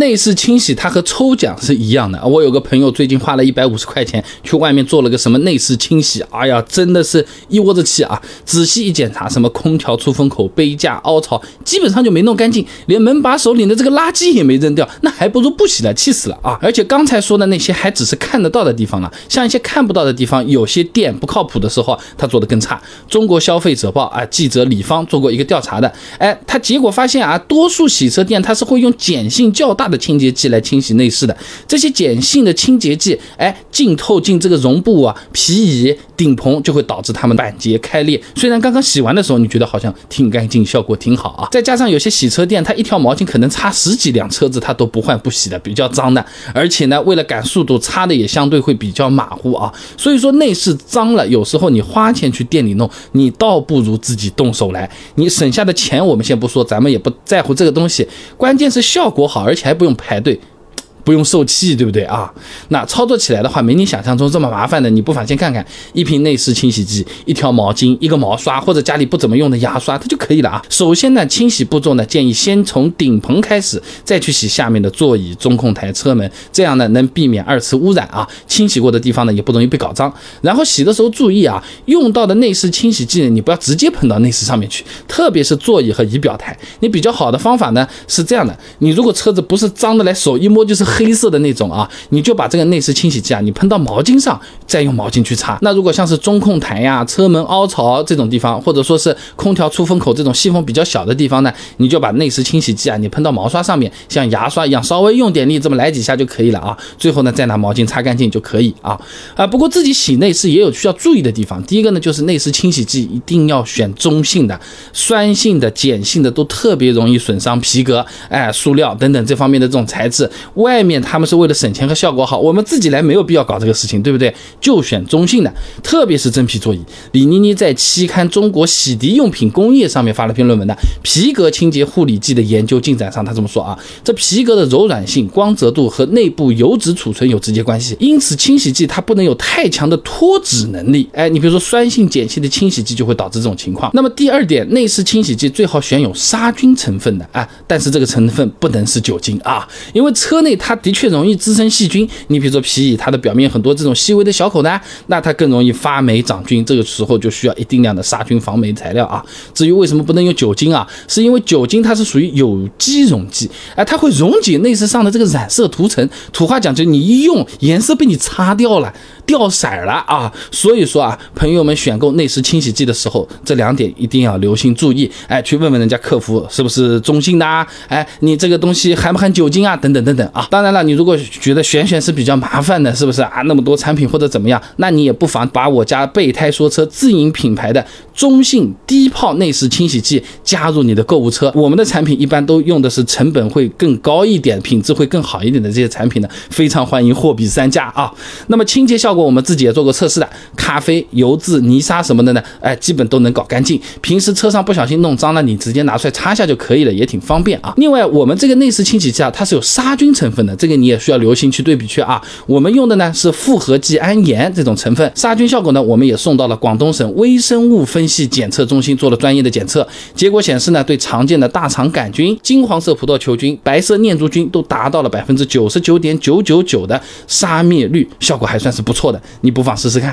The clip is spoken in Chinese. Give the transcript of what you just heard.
内饰清洗它和抽奖是一样的。我有个朋友最近花了一百五十块钱去外面做了个什么内饰清洗，哎呀，真的是一窝子气啊！仔细一检查，什么空调出风口、杯架、凹槽，基本上就没弄干净，连门把手里的这个垃圾也没扔掉，那还不如不洗了，气死了啊！而且刚才说的那些还只是看得到的地方了，像一些看不到的地方，有些店不靠谱的时候，他做的更差。中国消费者报啊，记者李芳做过一个调查的，哎，他结果发现啊，多数洗车店它是会用碱性较大的清洁剂来清洗内饰的，这些碱性的清洁剂，哎，浸透进这个绒布啊、皮椅、顶棚，就会导致它们板结开裂。虽然刚刚洗完的时候你觉得好像挺干净，效果挺好啊，再加上有些洗车店，它一条毛巾可能擦十几辆车子，它都不换不洗的，比较脏的，而且呢，为了赶速度，擦的也相对会比较马虎啊。所以说内饰脏了，有时候你花钱去店里弄，你倒不如自己动手来，你省下的钱我们先不说，咱们也不在乎这个东西，关键是效果好，而且还不用排队。不用受气，对不对啊？那操作起来的话，没你想象中这么麻烦的。你不妨先看看，一瓶内饰清洗剂，一条毛巾，一个毛刷，或者家里不怎么用的牙刷，它就可以了啊。首先呢，清洗步骤呢，建议先从顶棚开始，再去洗下面的座椅、中控台、车门，这样呢能避免二次污染啊。清洗过的地方呢，也不容易被搞脏。然后洗的时候注意啊，用到的内饰清洗剂，你不要直接喷到内饰上面去，特别是座椅和仪表台。你比较好的方法呢是这样的，你如果车子不是脏的来手一摸就是黑黑色的那种啊，你就把这个内饰清洗剂啊，你喷到毛巾上，再用毛巾去擦。那如果像是中控台呀、车门凹槽这种地方，或者说是空调出风口这种细缝比较小的地方呢，你就把内饰清洗剂啊，你喷到毛刷上面，像牙刷一样，稍微用点力，这么来几下就可以了啊。最后呢，再拿毛巾擦干净就可以啊啊。不过自己洗内饰也有需要注意的地方。第一个呢，就是内饰清洗剂一定要选中性的，酸性的、碱性的都特别容易损伤皮革、哎塑料等等这方面的这种材质。外外面他们。是为了省钱和效果好，我们自己来没有必要搞这个事情，对不对？就选中性的，特别是真皮座椅。李妮妮在期刊《中国洗涤用品工业》上面发了篇论文的皮革清洁护理剂的研究进展上，他这么说啊：这皮革的柔软性、光泽度和内部油脂储存有直接关系，因此清洗剂它不能有太强的脱脂能力。哎，你比如说酸性、碱性的清洗剂就会导致这种情况。那么第二点，内饰清洗剂最好选有杀菌成分的啊，但是这个成分不能是酒精啊，因为车内它它的确容。易滋生细菌，你比如说皮椅，它的表面很多这种细微的小口呢，那它更容易发霉长菌，这个时候就需要一定量的杀菌防霉材料啊。至于为什么不能用酒精啊，是因为酒精它是属于有机溶剂，哎，它会溶解内饰上的这个染色涂层，土话讲就你一用颜色被你擦掉了。掉色了啊！所以说啊，朋友们选购内饰清洗剂的时候，这两点一定要留心注意。哎，去问问人家客服是不是中性的啊？哎，你这个东西含不含酒精啊？等等等等啊！当然了，你如果觉得选选是比较麻烦的，是不是啊？那么多产品或者怎么样，那你也不妨把我家备胎说车自营品牌的中性低泡内饰清洗剂加入你的购物车。我们的产品一般都用的是成本会更高一点、品质会更好一点的这些产品呢，非常欢迎货比三家啊！那么清洁效果。我们自己也做过测试的，咖啡、油渍、泥沙什么的呢？哎，基本都能搞干净。平时车上不小心弄脏了，你直接拿出来擦下就可以了，也挺方便啊。另外，我们这个内饰清洗剂啊，它是有杀菌成分的，这个你也需要留心去对比去啊。我们用的呢是复合季铵盐这种成分，杀菌效果呢，我们也送到了广东省微生物分系检测中心做了专业的检测，结果显示呢，对常见的大肠杆菌、金黄色葡萄球菌、白色念珠菌都达到了百分之九十九点九九九的杀灭率，效果还算是不错。的，你不妨试试看。